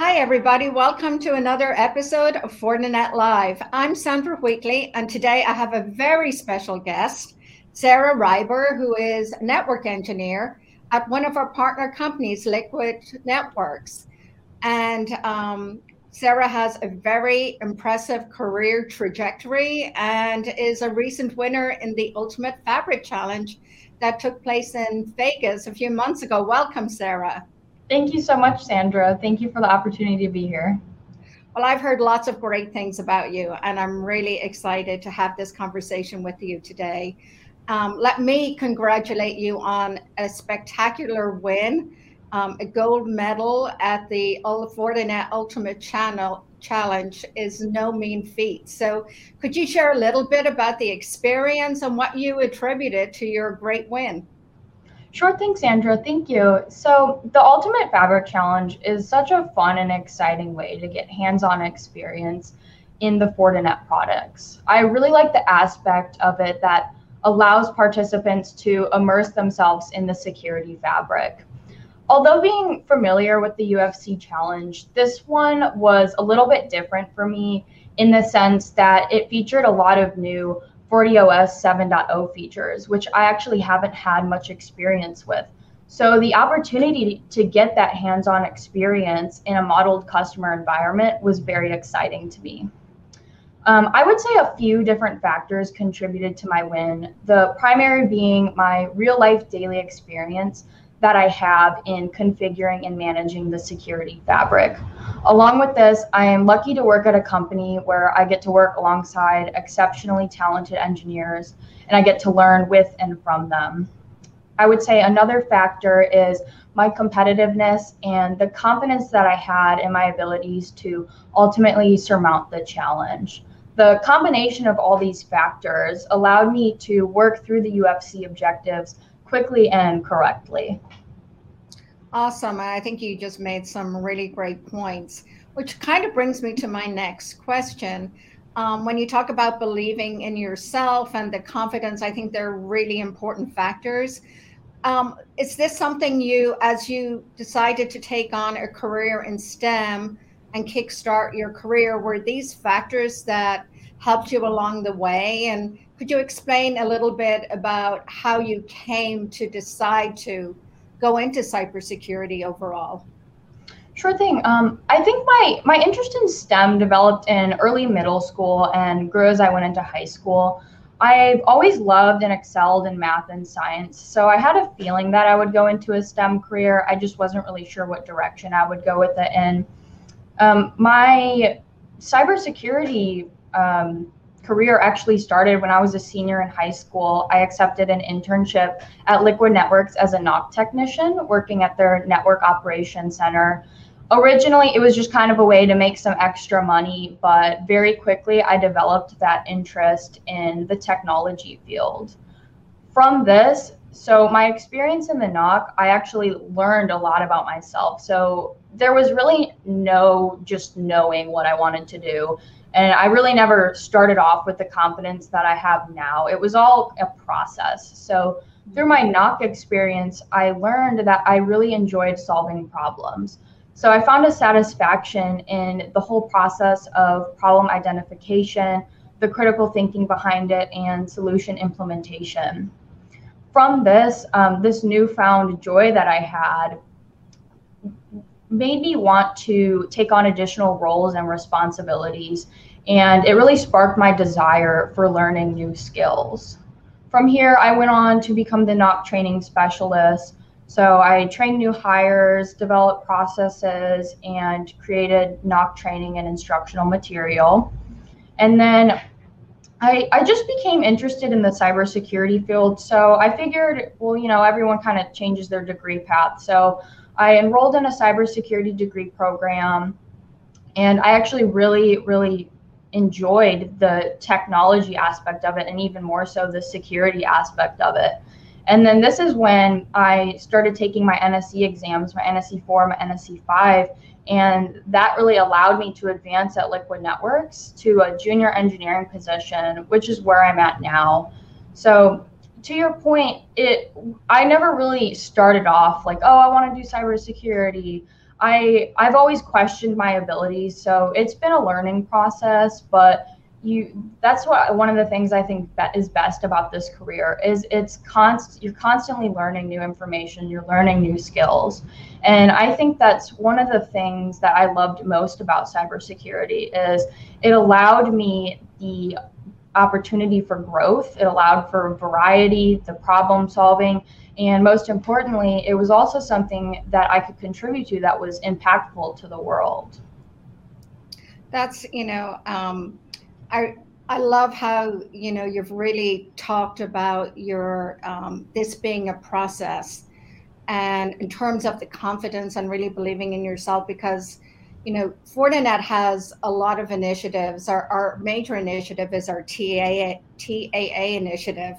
Hi, everybody. Welcome to another episode of Fortinet Live. I'm Sandra Wheatley, and today I have a very special guest, Sarah Reiber, who is network engineer at one of our partner companies, Liquid Networks. And um, Sarah has a very impressive career trajectory and is a recent winner in the Ultimate Fabric Challenge that took place in Vegas a few months ago. Welcome, Sarah. Thank you so much, Sandra. Thank you for the opportunity to be here. Well, I've heard lots of great things about you, and I'm really excited to have this conversation with you today. Um, let me congratulate you on a spectacular win um, a gold medal at the Fortinet Ultimate Channel Challenge is no mean feat. So, could you share a little bit about the experience and what you attributed to your great win? Sure thing, Sandra. Thank you. So, the Ultimate Fabric Challenge is such a fun and exciting way to get hands on experience in the Fortinet products. I really like the aspect of it that allows participants to immerse themselves in the security fabric. Although being familiar with the UFC challenge, this one was a little bit different for me in the sense that it featured a lot of new FortiOS 7.0 features, which I actually haven't had much experience with. So the opportunity to get that hands-on experience in a modeled customer environment was very exciting to me. Um, I would say a few different factors contributed to my win. The primary being my real life daily experience that I have in configuring and managing the security fabric. Along with this, I am lucky to work at a company where I get to work alongside exceptionally talented engineers and I get to learn with and from them. I would say another factor is my competitiveness and the confidence that I had in my abilities to ultimately surmount the challenge. The combination of all these factors allowed me to work through the UFC objectives quickly and correctly. Awesome. And I think you just made some really great points, which kind of brings me to my next question. Um, when you talk about believing in yourself and the confidence, I think they're really important factors. Um, is this something you, as you decided to take on a career in STEM and kickstart your career, were these factors that helped you along the way? And could you explain a little bit about how you came to decide to go into cybersecurity overall? Sure thing. Um, I think my my interest in STEM developed in early middle school and grew as I went into high school. I've always loved and excelled in math and science, so I had a feeling that I would go into a STEM career. I just wasn't really sure what direction I would go with it in. Um, my cybersecurity um, career actually started when I was a senior in high school. I accepted an internship at Liquid Networks as a NOC technician, working at their network operations center. Originally, it was just kind of a way to make some extra money, but very quickly I developed that interest in the technology field. From this, so my experience in the NOC, I actually learned a lot about myself. So there was really no just knowing what I wanted to do and I really never started off with the confidence that I have now. It was all a process. So through my NOC experience, I learned that I really enjoyed solving problems. So I found a satisfaction in the whole process of problem identification, the critical thinking behind it, and solution implementation. From this, um, this newfound joy that I had made me want to take on additional roles and responsibilities. And it really sparked my desire for learning new skills. From here, I went on to become the NOC training specialist. So I trained new hires, developed processes, and created NOC training and instructional material. And then I, I just became interested in the cybersecurity field. So I figured, well, you know, everyone kind of changes their degree path. So I enrolled in a cybersecurity degree program, and I actually really, really enjoyed the technology aspect of it, and even more so the security aspect of it. And then this is when I started taking my NSE exams, my NSE 4, my NSE 5, and that really allowed me to advance at Liquid Networks to a junior engineering position, which is where I'm at now. So to your point, it I never really started off like, oh, I want to do cybersecurity. I I've always questioned my abilities, so it's been a learning process, but you that's what one of the things I think that is best about this career is it's const you're constantly learning new information, you're learning new skills. And I think that's one of the things that I loved most about cybersecurity is it allowed me the opportunity for growth. It allowed for variety, the problem solving, and most importantly, it was also something that I could contribute to that was impactful to the world. That's, you know, um, I, I love how, you know, you've really talked about your, um, this being a process and in terms of the confidence and really believing in yourself because you know fortinet has a lot of initiatives. Our, our major initiative is our taa taa initiative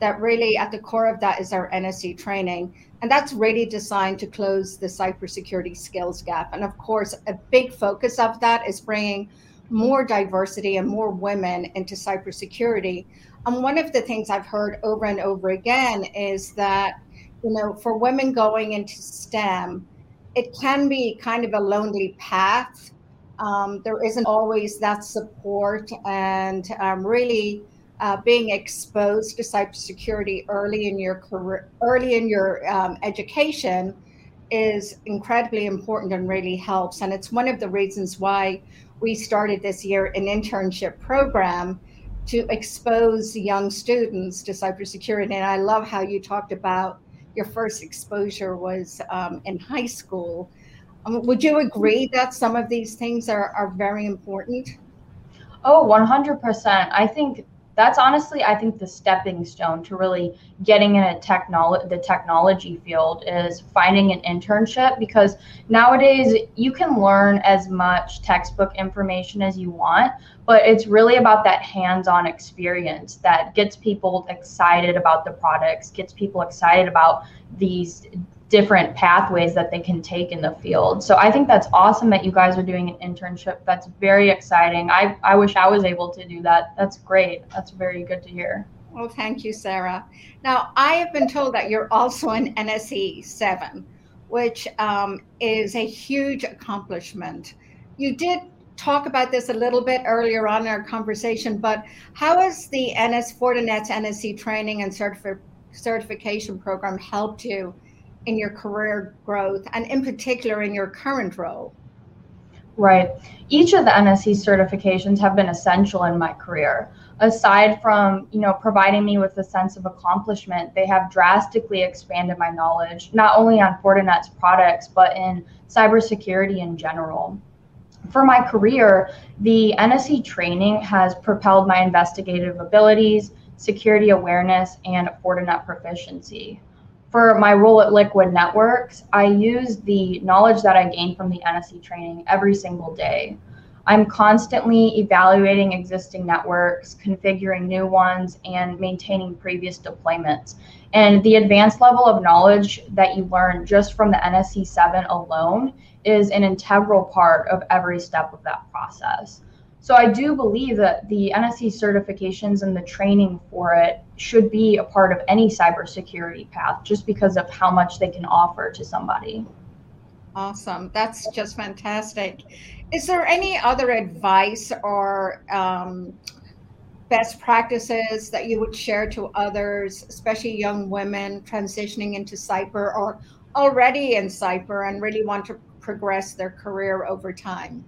that really at the core of that is our NSE training. And that's really designed to close the cybersecurity skills gap. And of course a big focus of that is bringing more diversity and more women into cybersecurity. And one of the things i've heard over and over again is that you know, for women going into STEM, it can be kind of a lonely path. Um, there isn't always that support, and um, really uh, being exposed to cybersecurity early in your career, early in your um, education, is incredibly important and really helps. And it's one of the reasons why we started this year an internship program to expose young students to cybersecurity. And I love how you talked about your first exposure was um, in high school. Um, would you agree that some of these things are, are very important? Oh, 100%. I think that's honestly, I think the stepping stone to really getting in a technology, the technology field is finding an internship because nowadays you can learn as much textbook information as you want, but it's really about that hands-on experience that gets people excited about the products, gets people excited about these different pathways that they can take in the field. So I think that's awesome that you guys are doing an internship. That's very exciting. I, I wish I was able to do that. That's great. That's very good to hear. Well, thank you, Sarah. Now, I have been told that you're also an NSE 7, which um, is a huge accomplishment. You did talk about this a little bit earlier on in our conversation, but how has the NS Fortinet's NSE training and certifi- certification program helped you in your career growth and in particular in your current role? Right. Each of the NSE certifications have been essential in my career. Aside from, you know, providing me with a sense of accomplishment, they have drastically expanded my knowledge, not only on Fortinet's products, but in cybersecurity in general. For my career, the NSE training has propelled my investigative abilities, security awareness, and Fortinet proficiency for my role at Liquid Networks, I use the knowledge that I gained from the NSE training every single day. I'm constantly evaluating existing networks, configuring new ones, and maintaining previous deployments. And the advanced level of knowledge that you learn just from the NSE 7 alone is an integral part of every step of that process. So I do believe that the NSE certifications and the training for it should be a part of any cybersecurity path just because of how much they can offer to somebody. Awesome. That's just fantastic. Is there any other advice or um, best practices that you would share to others, especially young women transitioning into cyber or already in cyber and really want to progress their career over time?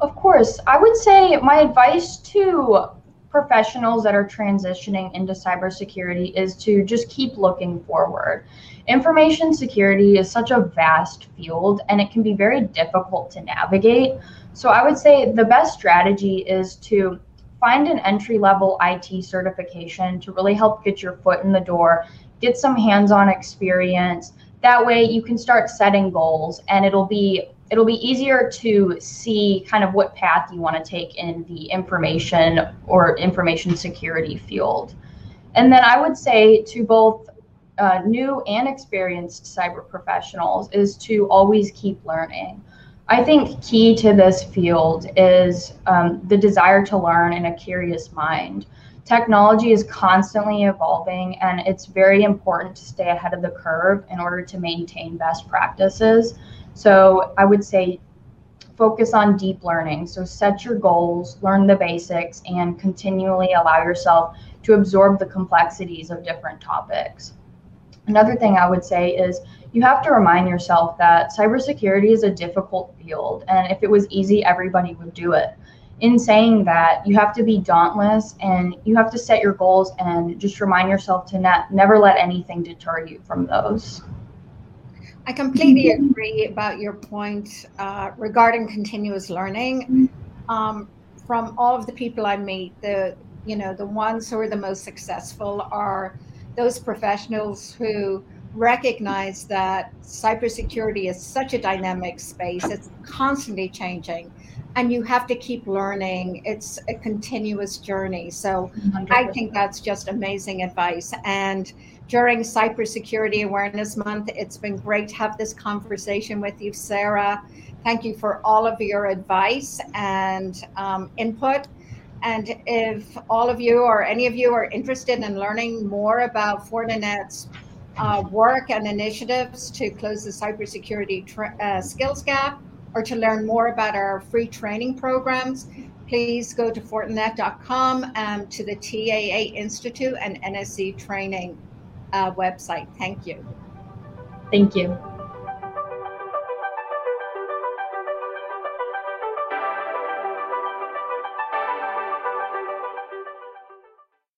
Of course, I would say my advice to professionals that are transitioning into cybersecurity is to just keep looking forward. Information security is such a vast field and it can be very difficult to navigate. So I would say the best strategy is to find an entry level IT certification to really help get your foot in the door, get some hands on experience. That way you can start setting goals and it'll be it'll be easier to see kind of what path you want to take in the information or information security field. And then I would say to both uh, new and experienced cyber professionals is to always keep learning. I think key to this field is um, the desire to learn and a curious mind. Technology is constantly evolving, and it's very important to stay ahead of the curve in order to maintain best practices. So I would say focus on deep learning. So set your goals, learn the basics, and continually allow yourself to absorb the complexities of different topics. Another thing I would say is you have to remind yourself that cybersecurity is a difficult field, and if it was easy, everybody would do it. In saying that, you have to be dauntless and you have to set your goals and just remind yourself to ne- never let anything deter you from those. I completely agree about your point uh, regarding continuous learning. Um, from all of the people I meet, the you know the ones who are the most successful are those professionals who recognize that cybersecurity is such a dynamic space; it's constantly changing, and you have to keep learning. It's a continuous journey. So 100%. I think that's just amazing advice and during Cybersecurity Awareness Month. It's been great to have this conversation with you, Sarah. Thank you for all of your advice and um, input. And if all of you or any of you are interested in learning more about Fortinet's uh, work and initiatives to close the cybersecurity tra- uh, skills gap, or to learn more about our free training programs, please go to fortinet.com and to the TAA Institute and NSE training uh, website. Thank you. Thank you.